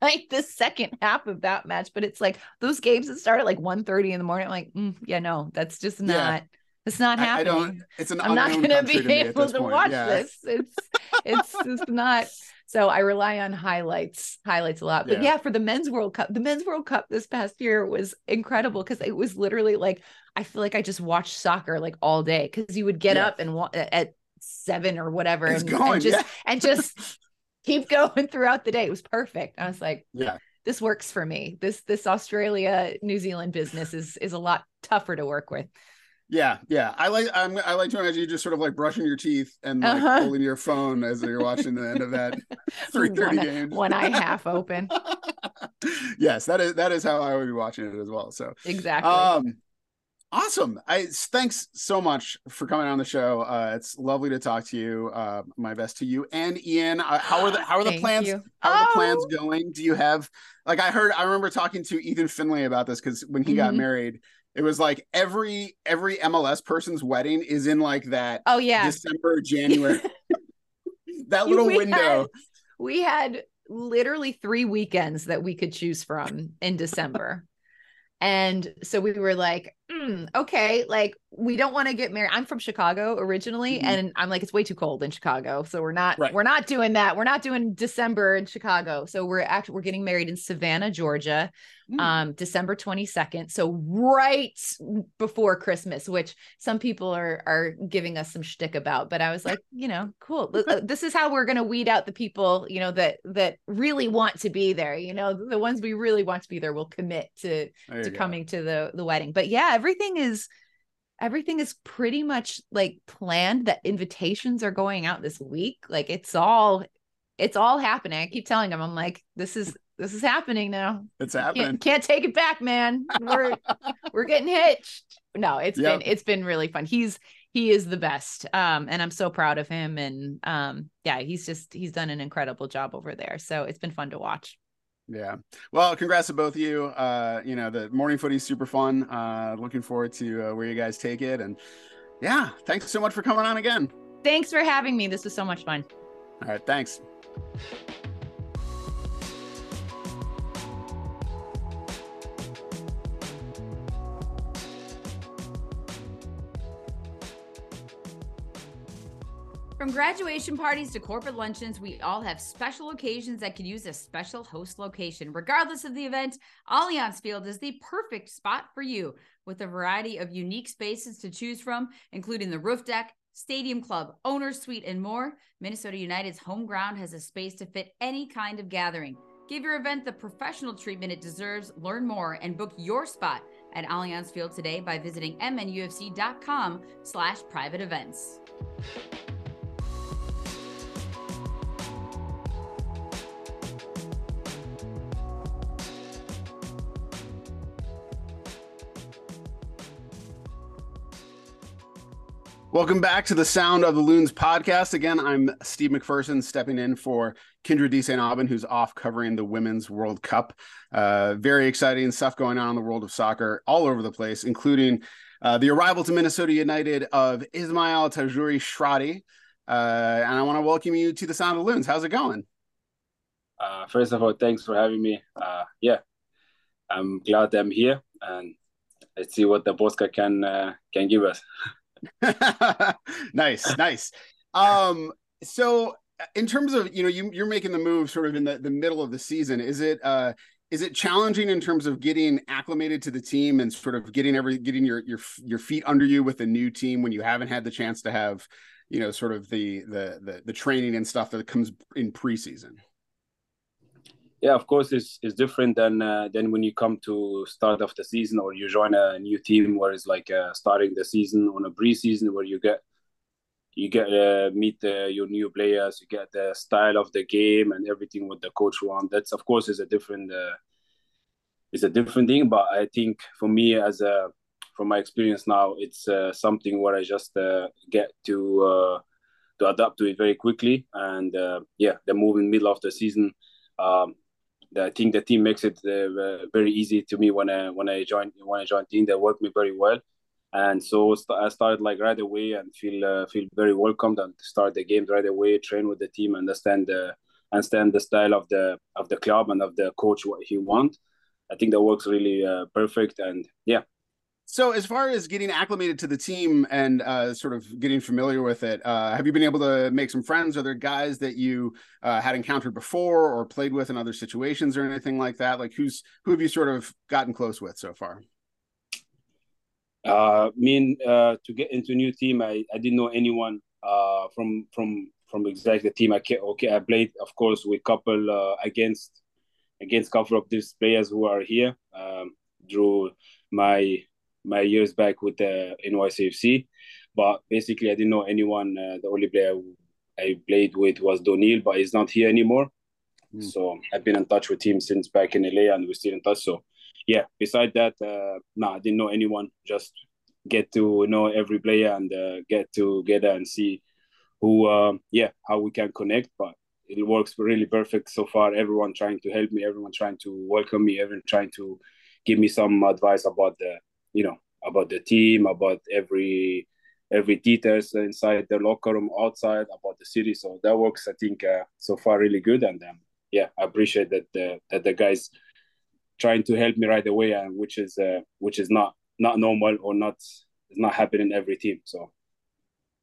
Speaker 3: like the second half of that match, but it's like those games that start at like 1 30 in the morning. I'm like, mm, yeah, no, that's just not. Yeah it's not happening. I, I don't.
Speaker 2: It's an.
Speaker 3: I'm not going to be able to watch yeah. this. It's it's just not. So I rely on highlights, highlights a lot. But yeah. yeah, for the men's World Cup, the men's World Cup this past year was incredible because it was literally like I feel like I just watched soccer like all day because you would get yeah. up and wa- at seven or whatever and, going, and, just yeah. and just keep going [laughs] throughout the day. It was perfect. I was like,
Speaker 2: yeah,
Speaker 3: this works for me. This this Australia New Zealand business is is a lot tougher to work with.
Speaker 2: Yeah, yeah. I like I'm, I like to imagine you just sort of like brushing your teeth and like uh-huh. holding your phone as you're watching the end of that [laughs] 3:30 game.
Speaker 3: One eye half open. [laughs]
Speaker 2: yes, that is that is how I would be watching it as well. So
Speaker 3: exactly.
Speaker 2: Um, awesome. I thanks so much for coming on the show. Uh, it's lovely to talk to you. Uh, my best to you and Ian. Uh, how are the how are the [gasps] plans? You. How are oh. the plans going? Do you have like I heard? I remember talking to Ethan Finlay about this because when he mm-hmm. got married it was like every every MLS person's wedding is in like that.
Speaker 3: Oh yeah,
Speaker 2: December, January. [laughs] that little we window.
Speaker 3: Had, we had literally three weekends that we could choose from in December. and so we were like, mm, okay, like we don't want to get married. I'm from Chicago originally, mm-hmm. and I'm like, it's way too cold in Chicago. So we're not right. we're not doing that. We're not doing December in Chicago. So we're actually we're getting married in Savannah, Georgia mm. um, December 22nd. So right before Christmas, which some people are are giving us some shtick about. But I was like, you know, cool. This is how we're gonna weed out the people, you know, that that really want to be there. You know, the ones we really want to be there will commit to to go. coming to the the wedding. But yeah, everything is everything is pretty much like planned that invitations are going out this week like it's all it's all happening i keep telling them i'm like this is this is happening now.
Speaker 2: It's happening.
Speaker 3: Can't, can't take it back, man. We're [laughs] we're getting hitched. No, it's yep. been it's been really fun. He's he is the best. Um, and I'm so proud of him. And um, yeah, he's just he's done an incredible job over there. So it's been fun to watch.
Speaker 2: Yeah. Well, congrats to both of you. Uh, you know, the morning footy is super fun. Uh, looking forward to uh, where you guys take it. And yeah, thanks so much for coming on again.
Speaker 3: Thanks for having me. This was so much fun.
Speaker 2: All right. Thanks.
Speaker 1: From graduation parties to corporate luncheons, we all have special occasions that could use a special host location. Regardless of the event, Allianz Field is the perfect spot for you with a variety of unique spaces to choose from, including the roof deck, stadium club, owner's suite, and more. Minnesota United's home ground has a space to fit any kind of gathering. Give your event the professional treatment it deserves. Learn more and book your spot at Allianz Field today by visiting mnufc.com slash private events.
Speaker 2: Welcome back to the Sound of the Loons podcast. Again, I'm Steve McPherson stepping in for Kyndra de St. Aubin, who's off covering the Women's World Cup. Uh, very exciting stuff going on in the world of soccer all over the place, including uh, the arrival to Minnesota United of Ismael Tajouri Shradi. Uh, and I want to welcome you to the Sound of the Loons. How's it going?
Speaker 4: Uh, first of all, thanks for having me. Uh, yeah, I'm glad I'm here, and let's see what the Bosca can uh, can give us. [laughs] [laughs]
Speaker 2: nice, nice. Um, so in terms of you know you, you're making the move sort of in the, the middle of the season is it uh is it challenging in terms of getting acclimated to the team and sort of getting every getting your your your feet under you with a new team when you haven't had the chance to have you know sort of the the the, the training and stuff that comes in preseason
Speaker 4: yeah, of course, it's, it's different than uh, than when you come to start of the season or you join a new team where it's like uh, starting the season on a preseason where you get you get uh, meet your new players, you get the style of the game and everything what the coach want. That's of course is a different uh, is a different thing. But I think for me as a from my experience now, it's uh, something where I just uh, get to to adapt to it very quickly. And yeah, the move in middle of the season. Um, I think the team makes it uh, very easy to me when I when I joined when I joined team. They work me very well, and so I started like right away and feel uh, feel very welcomed and start the games right away. Train with the team, understand the understand the style of the of the club and of the coach what he want. I think that works really uh, perfect, and yeah,
Speaker 2: so, as far as getting acclimated to the team and uh, sort of getting familiar with it, uh, have you been able to make some friends? Are there guys that you uh, had encountered before or played with in other situations or anything like that? Like, who's who have you sort of gotten close with so far?
Speaker 4: Uh, me and uh, to get into a new team, I, I didn't know anyone uh, from from from exactly the team. I okay, I played of course with couple uh, against against couple of these players who are here. Um, my my years back with the NYCFC, but basically I didn't know anyone. Uh, the only player I played with was Donil, but he's not here anymore. Mm. So I've been in touch with him since back in LA, and we're still in touch. So yeah, beside that, uh, no, nah, I didn't know anyone. Just get to know every player and uh, get together and see who, uh, yeah, how we can connect. But it works really perfect so far. Everyone trying to help me, everyone trying to welcome me, everyone trying to give me some advice about the, you know, about the team, about every every details inside the locker room, outside, about the city. So that works, I think, uh, so far really good. And um, yeah, I appreciate that the, that the guys trying to help me right away, and which is uh, which is not not normal or not is not happening every team. So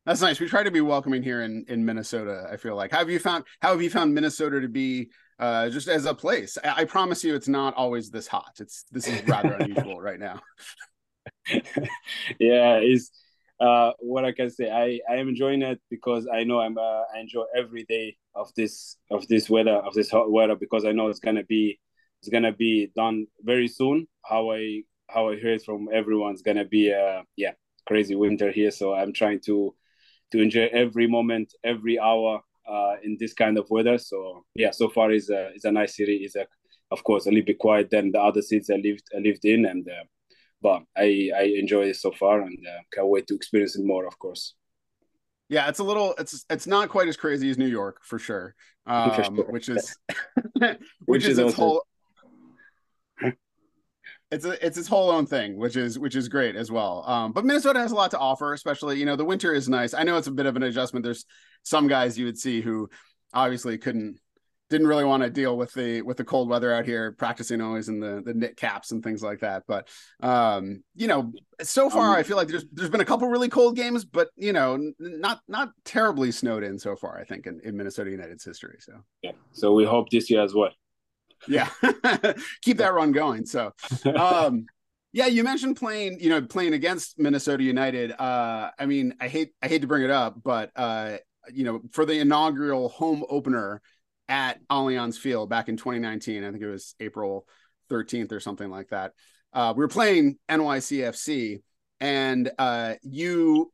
Speaker 2: that's nice. We try to be welcoming here in in Minnesota. I feel like. How have you found How have you found Minnesota to be uh, just as a place? I, I promise you, it's not always this hot. It's this is rather [laughs] unusual right now. [laughs]
Speaker 4: yeah, is uh, what I can say. I I am enjoying it because I know I'm uh, I enjoy every day of this of this weather of this hot weather because I know it's gonna be it's gonna be done very soon. How I how I heard from everyone, it's gonna be a yeah crazy winter here. So I'm trying to to enjoy every moment, every hour uh, in this kind of weather. So yeah, so far is a is a nice city. Is a of course a little bit quiet than the other cities I lived I lived in, and uh, but I I enjoy it so far and uh, can't wait to experience it more. Of course.
Speaker 2: Yeah, it's a little it's it's not quite as crazy as New York for sure. Um, for sure. which is [laughs] [laughs] which, which, is, is its whole [laughs] it's a, it's its whole own thing, which is which is great as well. Um, but Minnesota has a lot to offer, especially you know the winter is nice. I know it's a bit of an adjustment. There's some guys you would see who obviously couldn't didn't really want to deal with the with the cold weather out here, practicing always in the the knit caps and things like that. But um, you know, so far um, I feel like there's there's been a couple really cold games, but you know, not not terribly snowed in so far. I think in, in Minnesota United's history. So
Speaker 4: yeah, so we hope this year as well
Speaker 2: yeah [laughs] keep that run going so [laughs] um yeah you mentioned playing you know playing against minnesota united uh i mean i hate i hate to bring it up but uh you know for the inaugural home opener at Allianz Field back in 2019 i think it was april 13th or something like that uh we were playing nycfc and uh you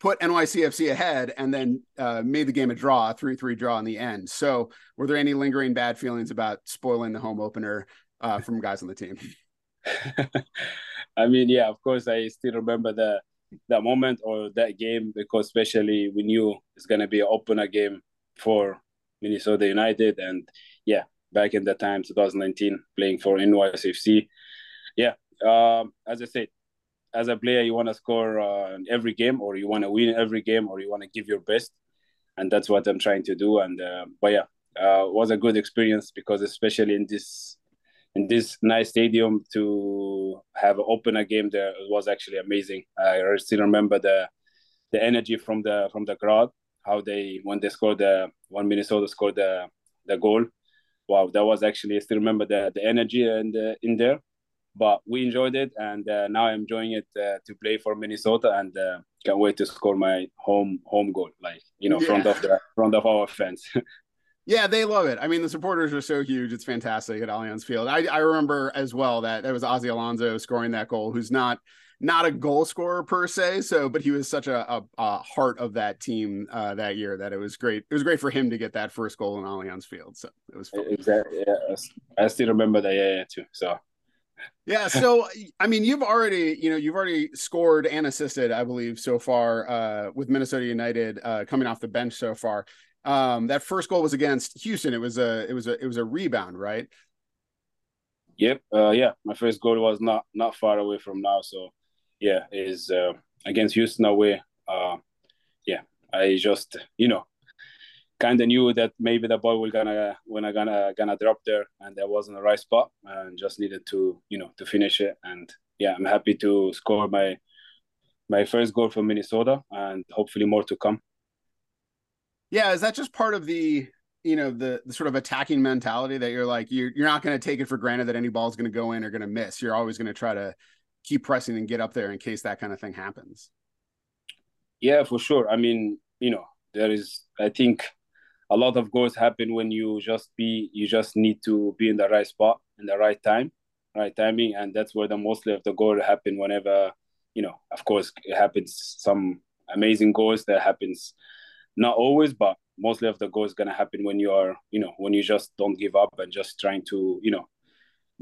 Speaker 2: put NYCFC ahead and then uh, made the game a draw, a 3 3 draw in the end. So, were there any lingering bad feelings about spoiling the home opener uh, from guys on the team? [laughs]
Speaker 4: I mean, yeah, of course, I still remember the that moment or that game because, especially, we knew it's going to be an opener game for Minnesota United. And yeah, back in that time, 2019, playing for NYCFC. Yeah, um, as I said, as a player you want to score uh, every game or you want to win every game or you want to give your best and that's what i'm trying to do and uh, but yeah uh, was a good experience because especially in this in this nice stadium to have open a game there was actually amazing i still remember the the energy from the from the crowd how they when they scored the when minnesota scored the the goal wow that was actually i still remember the the energy and in there but we enjoyed it, and uh, now I'm enjoying it uh, to play for Minnesota, and uh, can't wait to score my home home goal, like you know, yeah. front of the front of our fans. [laughs]
Speaker 2: yeah, they love it. I mean, the supporters are so huge; it's fantastic at Allianz Field. I, I remember as well that it was Ozzie Alonso scoring that goal, who's not not a goal scorer per se, so but he was such a, a, a heart of that team uh, that year that it was great. It was great for him to get that first goal in Allianz Field. So it was fun.
Speaker 4: exactly. Yeah, I still remember that. Yeah, yeah, too. So
Speaker 2: yeah so i mean you've already you know you've already scored and assisted i believe so far uh, with minnesota united uh, coming off the bench so far um, that first goal was against houston it was a it was a it was a rebound right
Speaker 4: yep uh, yeah my first goal was not not far away from now so yeah is uh, against houston away uh, yeah i just you know kind of knew that maybe the ball will gonna when I gonna gonna drop there, and that wasn't the right spot, and just needed to you know to finish it. And yeah, I'm happy to score my my first goal for Minnesota, and hopefully more to come.
Speaker 2: Yeah, is that just part of the you know the, the sort of attacking mentality that you're like you're you're not going to take it for granted that any ball is going to go in or going to miss. You're always going to try to keep pressing and get up there in case that kind of thing happens.
Speaker 4: Yeah, for sure. I mean, you know, there is I think a lot of goals happen when you just be you just need to be in the right spot in the right time right timing, and that's where the mostly of the goal happen whenever you know. Of course, it happens some amazing goals that happens not always, but mostly of the goals gonna happen when you are you know when you just don't give up and just trying to you know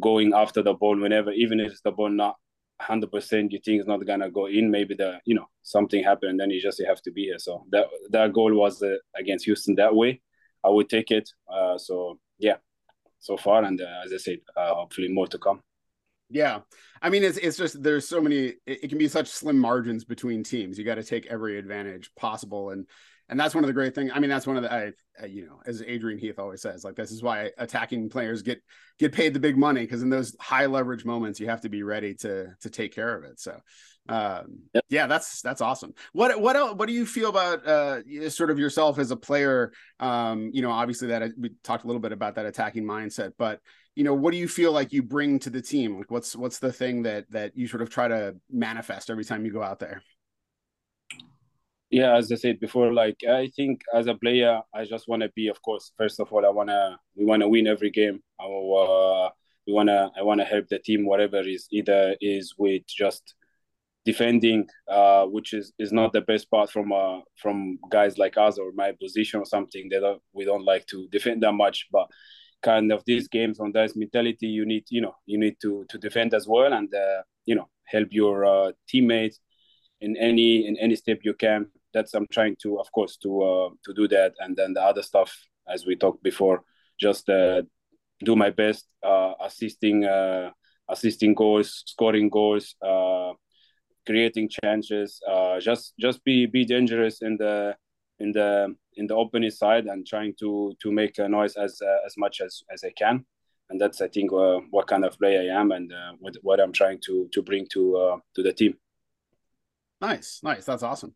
Speaker 4: going after the ball whenever even if the ball not 100% you think it's not gonna go in maybe the you know something happened and then you just you have to be here. So that that goal was uh, against houston that way. I would take it uh, so yeah so far. And uh, as i said uh, hopefully more to come.
Speaker 2: Yeah. I mean it's it's just there's so many it, it can be such slim margins between teams. You got to take every advantage possible. And and that's one of the great things. I mean, that's one of the, I, I, you know, as Adrian Heath always says, like this is why attacking players get get paid the big money because in those high leverage moments, you have to be ready to to take care of it. So, um, yep. yeah, that's that's awesome. What what else, what do you feel about uh, sort of yourself as a player? Um, you know, obviously that we talked a little bit about that attacking mindset, but you know, what do you feel like you bring to the team? Like, what's what's the thing that that you sort of try to manifest every time you go out there?
Speaker 4: Yeah as i said before like i think as a player i just want to be of course first of all i want to we want to win every game. I, uh, we want to i want to help the team whatever is either is with just defending uh, which is is not the best part from uh, from guys like us or my position or something. That we don't like to defend that much but kind of these games on this mentality you need you know you need to to defend as well and uh, you know help your uh, teammates in any in any step you can. That's i'm trying to of course to uh, to do that. And then the other stuff as we talked before just uh, do my best uh, assisting uh, assisting goals scoring goals uh, creating chances uh, just just be be dangerous in the in the in the opening side and trying to to make a noise as uh, as much as as i can. And that's i think uh, what kind of player i am and uh, what, what i'm trying to to bring to uh, to the team
Speaker 2: nice nice that's awesome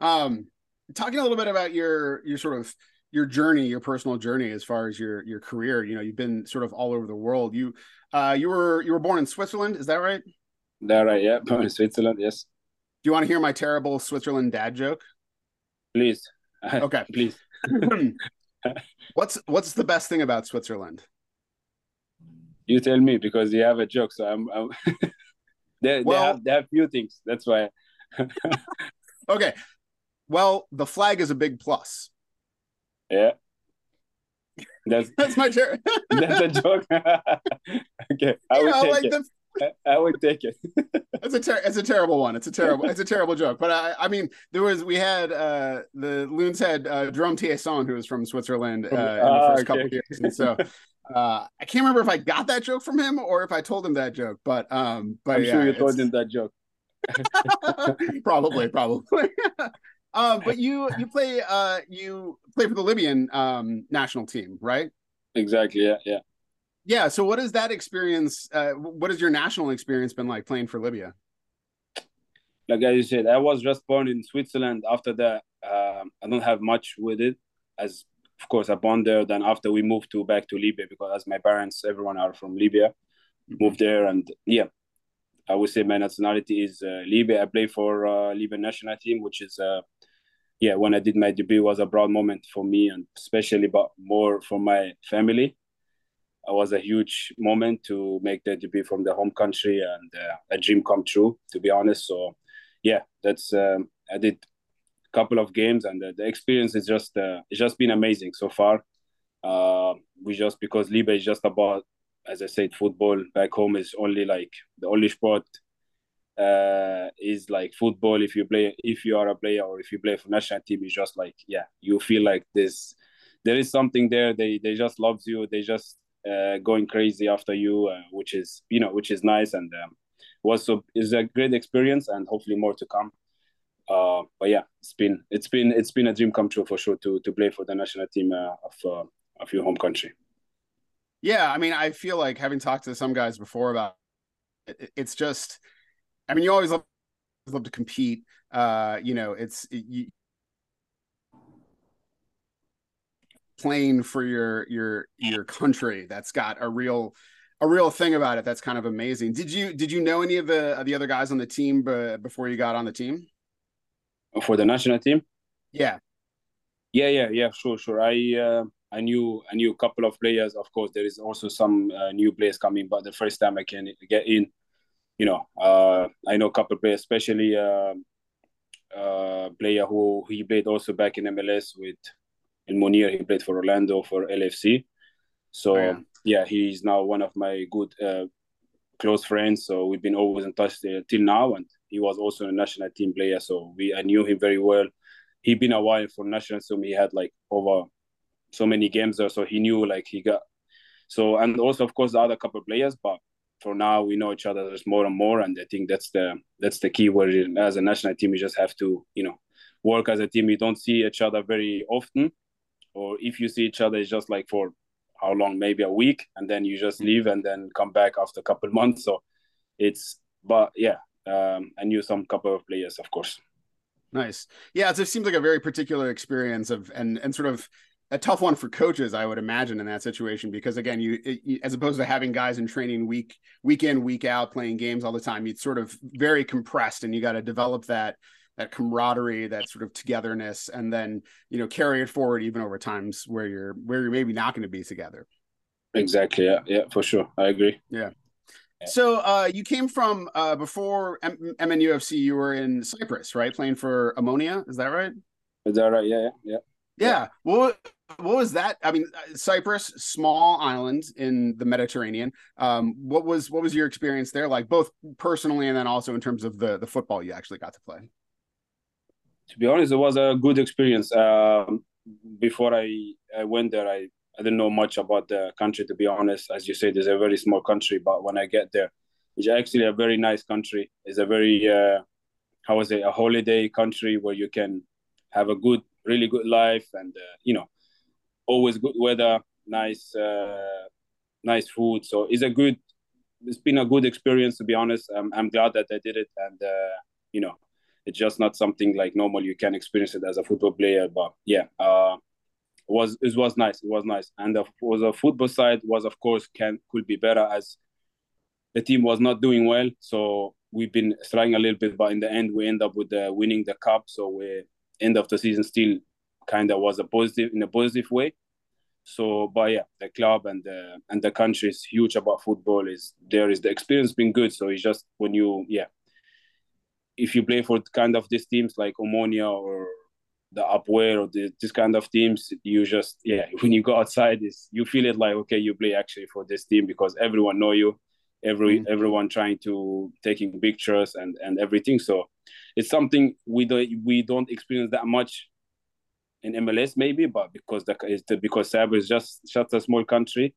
Speaker 2: um, talking a little bit about your your sort of your journey, your personal journey as far as your your career. You know, you've been sort of all over the world. You uh you were you were born in Switzerland, is that right?
Speaker 4: That right, yeah. [laughs] Born in Switzerland, yes.
Speaker 2: Do you want to hear my terrible Switzerland dad joke?
Speaker 4: Please. [laughs]
Speaker 2: Okay.
Speaker 4: Please. [clears throat]
Speaker 2: what's what's the best thing about Switzerland?
Speaker 4: You tell me because you have a joke, so I'm, I'm [laughs] they, well, they have they have few things. That's why. [laughs]
Speaker 2: okay. Well, the flag is a big plus.
Speaker 4: Yeah. That's [laughs]
Speaker 2: that's my turn. [laughs]
Speaker 4: that's a joke. okay, I you would know, take like it. The, I would take it.
Speaker 2: it's a ter- it's a terrible one. It's a terrible it's a terrible joke. But I I mean there was we had uh the loons had uh, Jerome Thiesson who was from Switzerland uh, in the ah, first okay. couple years, and so uh, I can't remember if I got that joke from him or if I told him that joke. But um, but
Speaker 4: I'm
Speaker 2: yeah,
Speaker 4: sure you told him that joke. [laughs]
Speaker 2: probably, probably. [laughs] Um, but you you play uh you play for the Libyan um national team, right?
Speaker 4: Exactly. Yeah. Yeah.
Speaker 2: Yeah. So what is that experience? Uh, what has your national experience been like playing for Libya?
Speaker 4: Like I said, I was just born in Switzerland. After that, uh, I don't have much with it. As of course, I born there. Then after we moved to back to Libya because as my parents, everyone are from Libya, mm-hmm. moved there, and yeah, I would say my nationality is uh, Libya. I play for uh, Libyan national team, which is uh, yeah, when I did my debut was a proud moment for me and especially but more for my family. It was a huge moment to make the debut from the home country and uh, a dream come true, to be honest. So, yeah, that's um, I did a couple of games and the, the experience is just uh, it's just been amazing so far. Uh, we just because Libya is just about, as I said, football. Back home is only like the only sport uh, is like football. If you play, if you are a player or if you play for national team, it's just like yeah, you feel like this. There is something there. They they just loves you. They just uh, going crazy after you, uh, which is you know which is nice and um, was so is a great experience and hopefully more to come. Uh, but yeah, it's been it's been it's been a dream come true for sure to to play for the national team uh, of uh, of your home country.
Speaker 2: Yeah, I mean, I feel like having talked to some guys before about it, it's just I mean, you always love, love to compete. Uh, you know, it's you, playing for your your your country. That's got a real a real thing about it. That's kind of amazing. Did you did you know any of the the other guys on the team before you got on the team?
Speaker 4: For the national team?
Speaker 2: Yeah.
Speaker 4: Yeah, yeah, yeah. Sure, sure. I uh, I knew I knew a couple of players. Of course, there is also some uh, new players coming, but the first time I can get in, you know, uh, I know a couple of players, especially a uh, uh, player who he played also back in MLS with El Munir. He played for Orlando for LAFC. So oh, yeah. yeah. he's now one of my good uh, close friends. So we've been always in touch uh, till now, and he was also a national team player. So we I knew him very well. He'd been a while for national team. He had like over so many games there, so he knew like he got so and also of course the other couple players, but for now we know each other there's more and more, and I think that's the that's the key. Where as a national team, you just have to you know work as a team. You don't see each other very often, or if you see each other, it's just like for how long? Maybe a week, and then you just leave and then come back after a couple [laughs] months. So it's but yeah, um, I knew some couple of players, of course.
Speaker 2: Nice. Yeah, it seems like a very particular experience of and and sort of a tough one for coaches, I would imagine, in that situation, because again, you, it, as opposed to having guys in training week week in week out playing games all the time, it's sort of very compressed, and you got to develop that that camaraderie, that sort of togetherness, and then you know carry it forward even over times where you're where you're maybe not going to be together.
Speaker 4: Exactly. Yeah. Yeah. For sure. I agree.
Speaker 2: Yeah. So uh, you came from uh, before M- MNUFC. You were in Cyprus, right? Playing for Omonia. Is that right?
Speaker 4: Is that right? Yeah. Yeah.
Speaker 2: Yeah. What what was that? I mean, Cyprus, small island in the Mediterranean. Um, what was what was your experience there like, both personally and then also in terms of the the football you actually got to play?
Speaker 4: To be honest, it was a good experience. Um, before I, I went there, I, I didn't know much about the country. To be honest, as you said, it's a very small country. But when I get there, it's actually a very nice country. It's a very uh, how was it a holiday country where you can have a good, really good life, and uh, you know always good weather, nice uh, nice food. So it's a good. It's been a good experience to be honest. I'm I'm glad that I did it, and uh, you know, it's just not something like normal. You can experience it as a football player, but yeah, uh, it was it was nice. It was nice, and of course the football side was of course can could be better as the team was not doing well. So we've been trying a little bit, but in the end we end up with the winning the cup. So we end of the season still kind of was a positive in a positive way. So, but yeah, the club and the and the country is huge about football. Is there is the experience been good? So it's just when you yeah, if you play for kind of these teams like Omonia or the APOEL or the, this kind of teams, you just yeah, [laughs] when you go outside, is you feel it like okay, you play actually for this team because everyone know you, every mm. everyone trying to taking pictures and and everything. So it's something we don't we don't experience that much in MLS maybe, but because the is the, because Cyprus is just such a small country,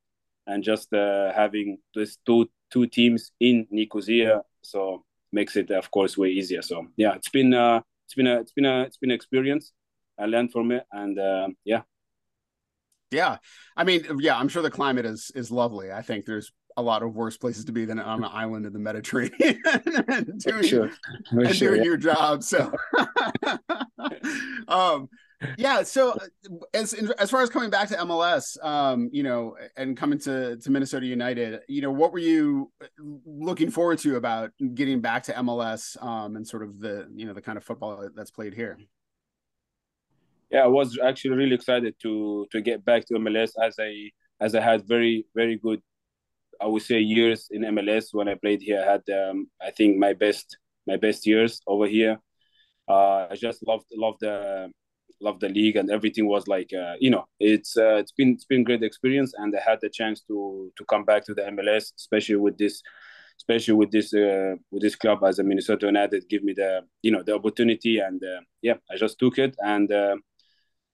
Speaker 4: and just uh, having these two two teams in Nicosia, so makes it of course way easier. So yeah, it's been uh, it's been a it's been a it's been an experience. I learned from it, and uh, yeah.
Speaker 2: Yeah, I mean, yeah, I'm sure the climate is is lovely. I think there's a lot of worse places to be than on an [laughs] island in the Mediterranean [laughs] and doing, sure. and [laughs] sure, doing yeah. your job. So, um, yeah. So uh, as as far as coming back to MLS, um, you know, and coming to to Minnesota United, you know, what were you uh, looking forward to about getting back to MLS um, and sort of the you know the kind of football that's played here?
Speaker 4: Yeah, I was actually really excited to to get back to MLS as I as I had very very good, I would say years in MLS when I played here. I had um, I think my best my best years over here. Uh, I just loved loved the love the league and everything was like uh, you know it's uh, it's been it's been great experience and I had the chance to to come back to the MLS especially with this especially with this uh, with this club as a Minnesota United give me the you know the opportunity and uh, yeah I just took it and uh,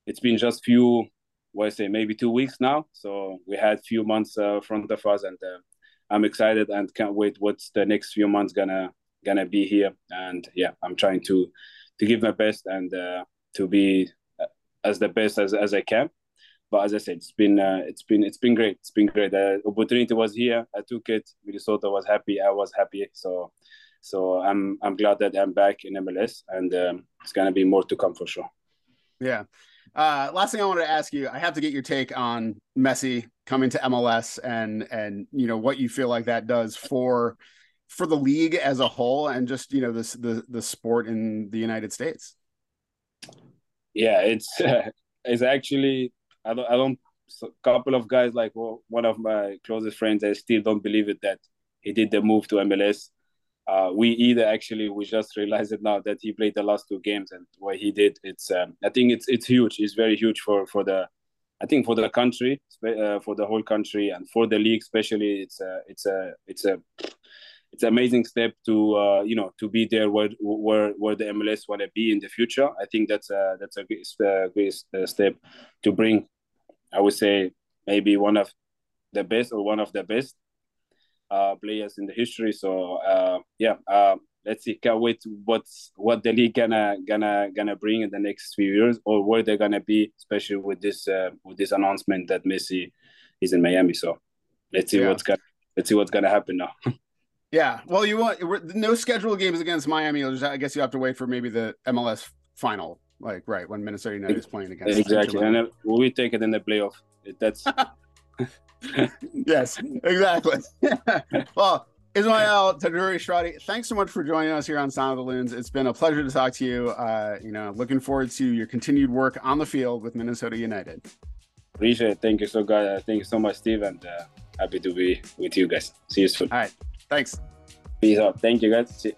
Speaker 4: it's been just few what I say maybe two weeks now so we had few months uh, front of us and I'm excited and can't wait what's the next few months gonna gonna be here and yeah I'm trying to to give my best and to be as the best as, as I can. But as I said, it's been uh, it's been it's been great. It's been great. The opportunity was here. I took it. Minnesota was happy. I was happy. So so I'm I'm glad that I'm back in MLS, and um, it's gonna be more to come for sure.
Speaker 2: Yeah. Uh, last thing I wanted to ask you, I have to get your take on Messi coming to MLS and and you know what you feel like that does for for the league as a whole and just you know this the the sport in the United States
Speaker 4: yeah, it's uh, [laughs] it's actually I don't I don't a couple of guys, like well, one of my closest friends, I still don't believe it that he did the move to MLS. Uh, we either actually we just realized it now that he played the last two games and what he did. It's um, I think it's it's huge. It's very huge for for the I think for the country, uh, for the whole country, and for the league especially. It's a it's a it's a it's an amazing step to uh, you know to be there where where where the MLS want to be in the future. I think that's a that's a great, uh, great uh, step to bring. I would say maybe one of the best or one of the best uh, players in the history. So uh, yeah, uh, let's see. Can't wait what's what the league gonna gonna gonna bring in the next few years or where they're gonna be, especially with this uh, with this announcement that Messi is in Miami. So let's see yeah. what's gonna let's see what's gonna happen now. [laughs]
Speaker 2: Yeah, well, you want no scheduled games against Miami. I guess you have to wait for maybe the MLS final, like right when Minnesota United is playing against.
Speaker 4: Exactly, and we take it in the playoff. That's [laughs] [laughs]
Speaker 2: yes, exactly. [laughs] well, Ismael Tajouri Shradi, thanks so much for joining us here on Sound of the Loons. It's been a pleasure to talk to you. Uh, you know, looking forward to your continued work on the field with Minnesota United.
Speaker 4: Appreciate it. Thank you so guys. Thank you so much, Steve, and uh, happy to be with you guys. See you soon.
Speaker 2: All right. Thanks.
Speaker 4: Peace out. Thank you, guys. See